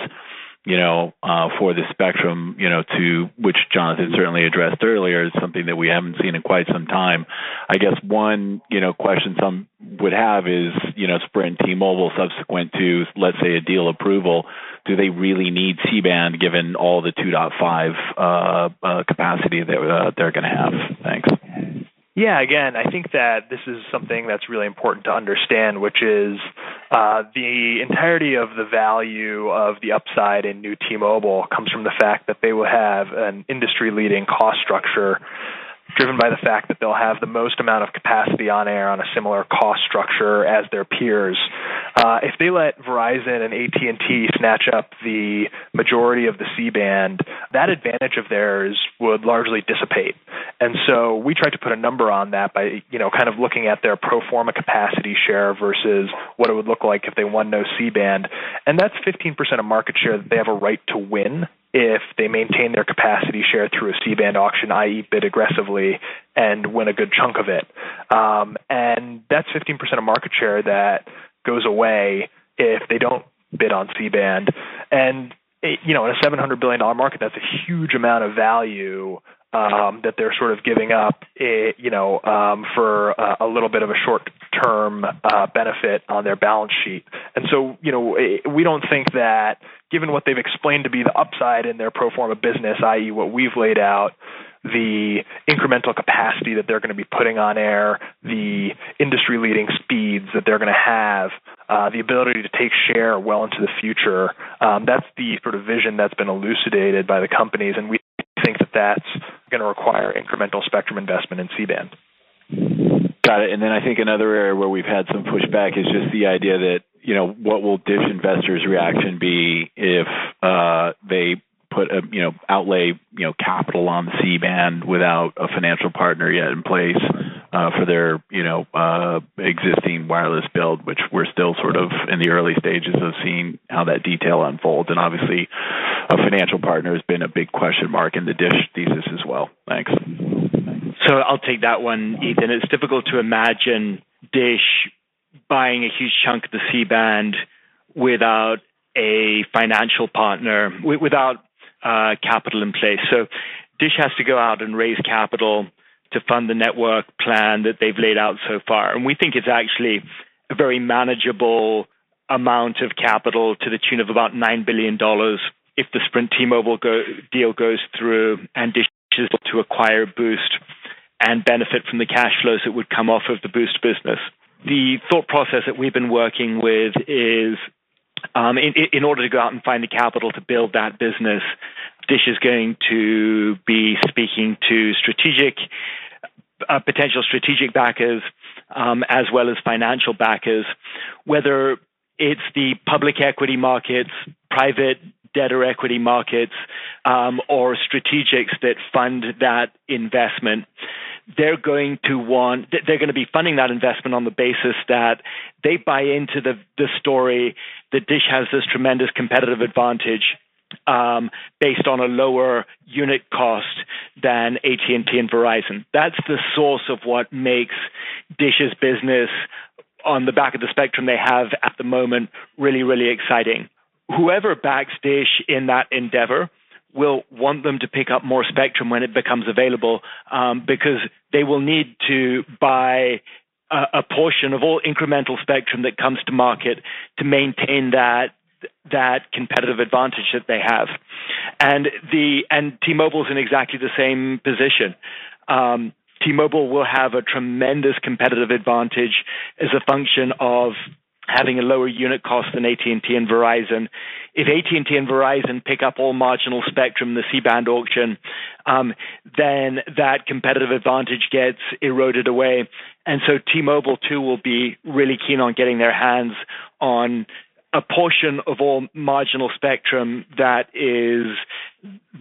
Speaker 4: you know, uh, for the spectrum, you know, to which Jonathan certainly addressed earlier, is something that we haven't seen in quite some time. I guess one, you know, question some would have is, you know, Sprint, T-Mobile, subsequent to, let's say, a deal approval, do they really need C-band given all the 2.5 uh, uh, capacity that uh, they're going to have? Thanks.
Speaker 3: Yeah, again, I think that this is something that's really important to understand, which is uh, the entirety of the value of the upside in new T-Mobile comes from the fact that they will have an industry-leading cost structure driven by the fact that they'll have the most amount of capacity on air on a similar cost structure as their peers. Uh, if they let Verizon and AT&T snatch up the majority of the C-band, that advantage of theirs would largely dissipate. And so we tried to put a number on that by, you know, kind of looking at their pro forma capacity share versus what it would look like if they won no C-band. And that's 15% of market share that they have a right to win if they maintain their capacity share through a C-band auction, i.e., bid aggressively and win a good chunk of it. Um, and that's 15% of market share that goes away if they don't bid on C-band. And you know, in a $700 billion market, that's a huge amount of value um, that they're sort of giving up, eh, you know, um, for a, a little bit of a short-term uh, benefit on their balance sheet. And so, you know, eh, we don't think that, given what they've explained to be the upside in their pro forma business, i.e., what we've laid out, the incremental capacity that they're going to be putting on air, the industry leading speeds that they're going to have, uh, the ability to take share well into the future. Um, that's the sort of vision that's been elucidated by the companies, and we think that that's going to require incremental spectrum investment in C-band.
Speaker 4: Got it. And then I think another area where we've had some pushback is just the idea that you know what will Dish investors' reaction be if uh, they put a you know outlay you know capital on C band without a financial partner yet in place uh, for their you know uh, existing wireless build, which we're still sort of in the early stages of seeing how that detail unfolds. And obviously, a financial partner has been a big question mark in the Dish thesis as well. Thanks.
Speaker 2: So I'll take that one, Ethan. It's difficult to imagine Dish buying a huge chunk of the C band without a financial partner, without uh, capital in place. So Dish has to go out and raise capital to fund the network plan that they've laid out so far. And we think it's actually a very manageable amount of capital to the tune of about $9 billion if the Sprint T-Mobile go, deal goes through and Dish is to acquire Boost and benefit from the cash flows that would come off of the Boost business. The thought process that we've been working with is um, in, in, order to go out and find the capital to build that business, Dish is going to be speaking to strategic, uh, potential strategic backers, um, as well as financial backers, whether it's the public equity markets, private debt or equity markets, um, or strategics that fund that investment. They're going to want they're going to be funding that investment on the basis that they buy into the the story that Dish has this tremendous competitive advantage um, based on a lower unit cost than AT&T and Verizon. That's the source of what makes Dish's business on the back of the spectrum they have at the moment really, really exciting. Whoever backs Dish in that endeavor will want them to pick up more spectrum when it becomes available um, because they will need to buy a, a portion of all incremental spectrum that comes to market to maintain that that competitive advantage that they have. And the and T-Mobile's in exactly the same position. Um, T-Mobile will have a tremendous competitive advantage as a function of having a lower unit cost than AT&T and Verizon. If AT&T and Verizon pick up all marginal spectrum in the C-band auction, um, then that competitive advantage gets eroded away. And so T-Mobile too will be really keen on getting their hands on a portion of all marginal spectrum that is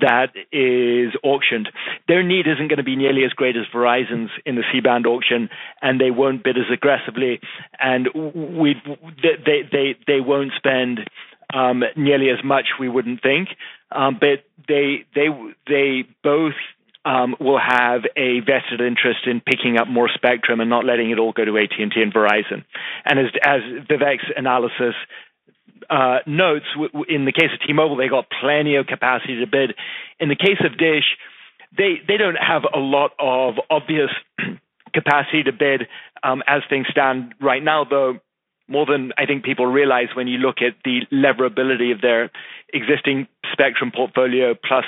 Speaker 2: that is auctioned. Their need isn't going to be nearly as great as Verizon's in the C-band auction, and they won't bid as aggressively, and we they they they won't spend um, nearly as much. We wouldn't think, um, but they they they both. Um, will have a vested interest in picking up more spectrum and not letting it all go to AT&T and Verizon. And as, as Vivek's analysis uh, notes, in the case of T-Mobile, they got plenty of capacity to bid. In the case of Dish, they they don't have a lot of obvious <clears throat> capacity to bid um, as things stand right now, though. More than I think people realize when you look at the leverability of their existing spectrum portfolio plus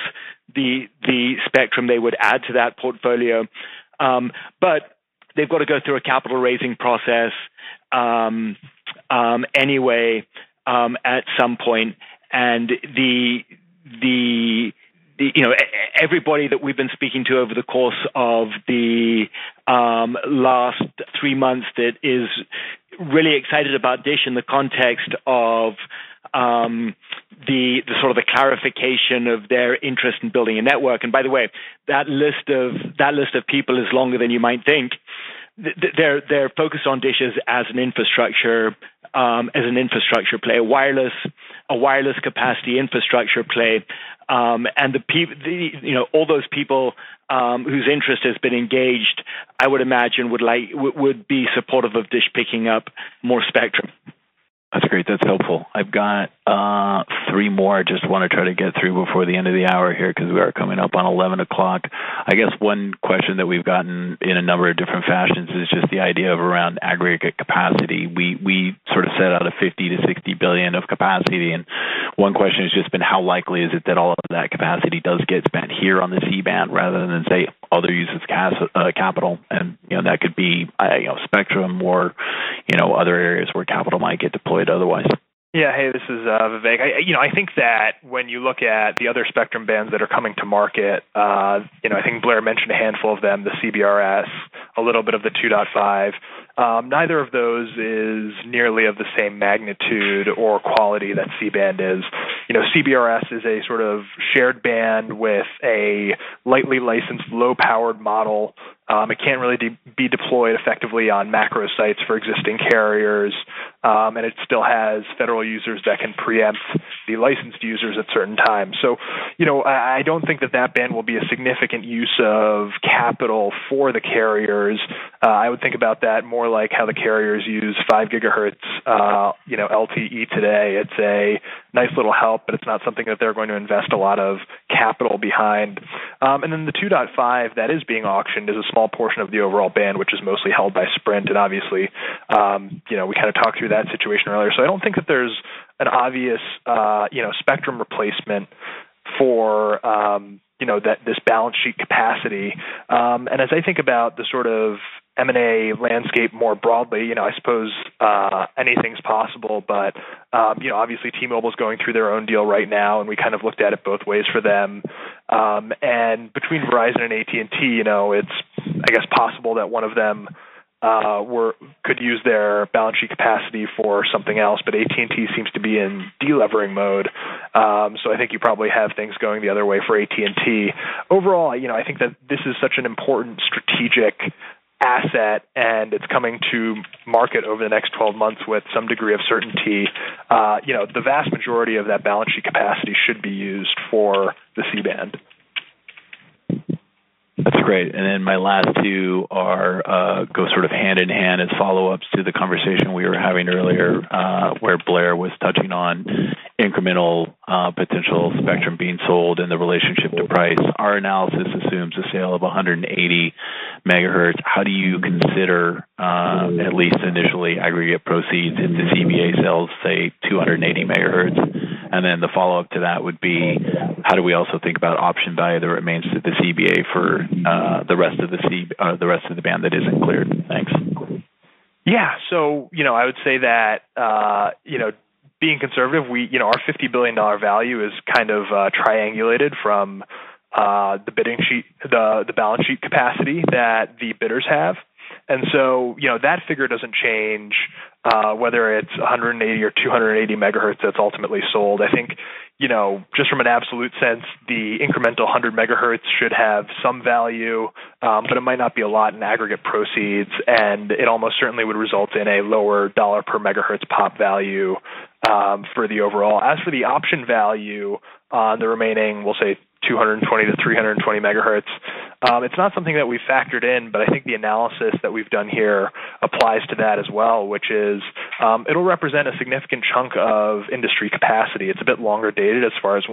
Speaker 2: the the spectrum they would add to that portfolio. Um, but they've got to go through a capital raising process um, um, anyway um, at some point, and the the you know everybody that we've been speaking to over the course of the um, last three months that is really excited about Dish in the context of um, the, the sort of the clarification of their interest in building a network. And by the way, that list of that list of people is longer than you might think. They're they're focused on dishes as an infrastructure um, as an infrastructure play, a wireless a wireless capacity infrastructure play, um, and the people, you know, all those people um, whose interest has been engaged, I would imagine would like would be supportive of Dish picking up more spectrum.
Speaker 4: That's great. That's helpful. I've got uh, three more. I just want to try to get through before the end of the hour here because we are coming up on 11 o'clock. I guess one question that we've gotten in a number of different fashions is just the idea of around aggregate capacity. We we sort of set out a 50 to 60 billion of capacity, and one question has just been how likely is it that all of that capacity does get spent here on the C band rather than say other uses uh, capital, and you know that could be uh, you know spectrum or you know other areas where capital might get deployed otherwise.
Speaker 3: Yeah, hey, this is uh, Vivek. I, you know, I think that when you look at the other spectrum bands that are coming to market, uh, you know, I think Blair mentioned a handful of them: the CBRS, a little bit of the 2.5. Um, neither of those is nearly of the same magnitude or quality that C-band is. You know, CBRS is a sort of shared band with a lightly licensed, low-powered model. Um, it can't really de- be deployed effectively on macro sites for existing carriers, um, and it still has federal users that can preempt the licensed users at certain times. So, you know, I, I don't think that that band will be a significant use of capital for the carriers. Uh, I would think about that more more like how the carriers use five gigahertz, uh, you know, LTE today. It's a nice little help, but it's not something that they're going to invest a lot of capital behind. Um, and then the 2.5 that is being auctioned is a small portion of the overall band, which is mostly held by Sprint. And obviously, um, you know, we kind of talked through that situation earlier. So I don't think that there's an obvious, uh, you know, spectrum replacement for um, you know that this balance sheet capacity. Um, and as I think about the sort of M&A landscape more broadly, you know, I suppose uh, anything's possible, but um, you know, obviously T-Mobile is going through their own deal right now, and we kind of looked at it both ways for them. Um, and between Verizon and AT&T, you know, it's I guess possible that one of them uh, were could use their balance sheet capacity for something else, but AT&T seems to be in delevering mode. Um, so I think you probably have things going the other way for AT&T. Overall, you know, I think that this is such an important strategic asset and it's coming to market over the next 12 months with some degree of certainty, uh, you know, the vast majority of that balance sheet capacity should be used for the C band.
Speaker 4: That's great. And then my last two are uh, go sort of hand in hand as follow ups to the conversation we were having earlier, uh, where Blair was touching on incremental uh, potential spectrum being sold and the relationship to price. Our analysis assumes a sale of 180 megahertz. How do you consider, um, at least initially, aggregate proceeds if the CBA sells, say, 280 megahertz? And then the follow up to that would be how do we also think about option value that remains to the CBA for uh, the rest of the C, uh, the rest of the band that isn't cleared? Thanks.
Speaker 3: Yeah, so you know, I would say that uh, you know, being conservative, we you know, our fifty billion dollar value is kind of triangulated from the bidding sheet, the the balance sheet capacity that the bidders have. And so, you know, that figure doesn't change uh, whether it's 180 or 280 megahertz that's ultimately sold. I think, you know, just from an absolute sense, the incremental 100 megahertz should have some value, um, but it might not be a lot in aggregate proceeds, and it almost certainly would result in a lower dollar per megahertz pop value um, for the overall. As for the option value on the remaining, we'll say 220 to 320 megahertz. Um, it's not something that we factored in, but I think the analysis that we've done here applies to that as well, which is um, it'll represent a significant chunk of industry capacity. It's a bit longer dated as far as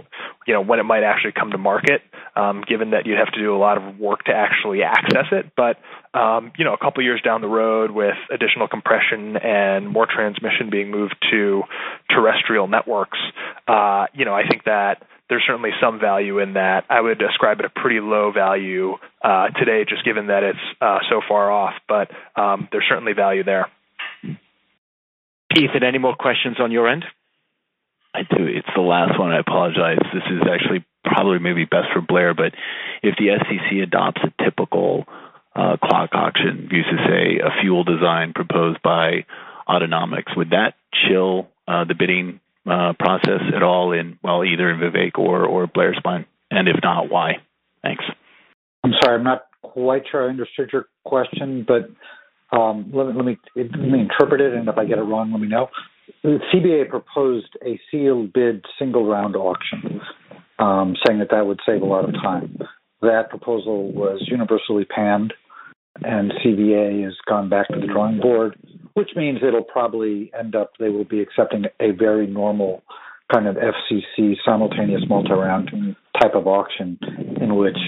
Speaker 3: you know when it might actually come to market, um, given that you'd have to do a lot of work to actually access it. But um, you know, a couple years down the road, with additional compression and more transmission being moved to terrestrial networks, uh, you know, I think that there's certainly some value in that. I would describe it a pretty low value uh, today, just given that it's uh, so far off, but um, there's certainly value there.
Speaker 2: Ethan, any more questions on your end?
Speaker 4: I do. It's the last one. I apologize. This is actually probably maybe best for Blair, but if the FCC adopts a typical uh, clock auction, uses say a fuel design proposed by Auctionomics, would that chill uh, the bidding uh, process at all in well either in Vivek or or Blair's mind, and if not, why? Thanks.
Speaker 6: I'm sorry, I'm not quite sure I understood your question, but um, let, me, let me let me interpret it, and if I get it wrong, let me know. The CBA proposed a sealed bid single round auction, um, saying that that would save a lot of time. That proposal was universally panned, and CBA has gone back to the drawing board which means it'll probably end up they will be accepting a very normal kind of FCC simultaneous multi-round type of auction in which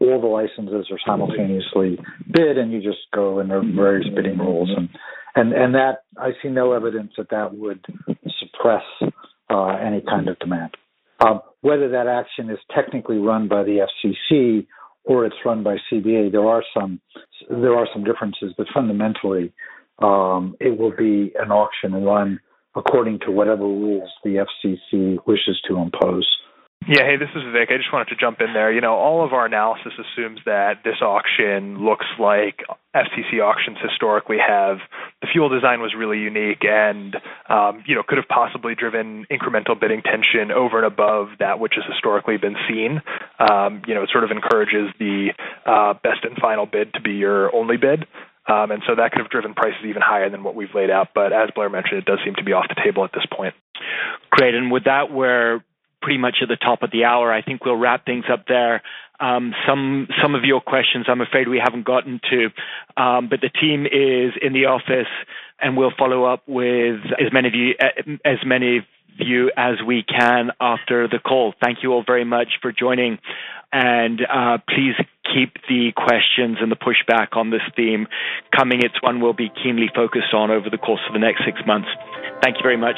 Speaker 6: all the licenses are simultaneously bid and you just go and there are various bidding rules and and and that I see no evidence that that would suppress uh, any kind of demand. Uh, whether that action is technically run by the FCC or it's run by CBA, there are some there are some differences, but fundamentally, um, it will be an auction run according to whatever rules the FCC wishes to impose.
Speaker 3: Yeah, hey, this is Vic. I just wanted to jump in there. You know, all of our analysis assumes that this auction looks like FCC auctions historically have. The fuel design was really unique and, um, you know, could have possibly driven incremental bidding tension over and above that which has historically been seen. Um, you know, it sort of encourages the uh, best and final bid to be your only bid. Um, and so that could have driven prices even higher than what we've laid out. But as Blair mentioned, it does seem to be off the table at this point.
Speaker 2: Great. And with that, we're pretty much at the top of the hour. I think we'll wrap things up there. Um, some some of your questions, I'm afraid we haven't gotten to, um, but the team is in the office, and we'll follow up with as many of you as many you as we can after the call. Thank you all very much for joining, and uh, please keep the questions and the pushback on this theme coming. It's one we'll be keenly focused on over the course of the next six months. Thank you very much.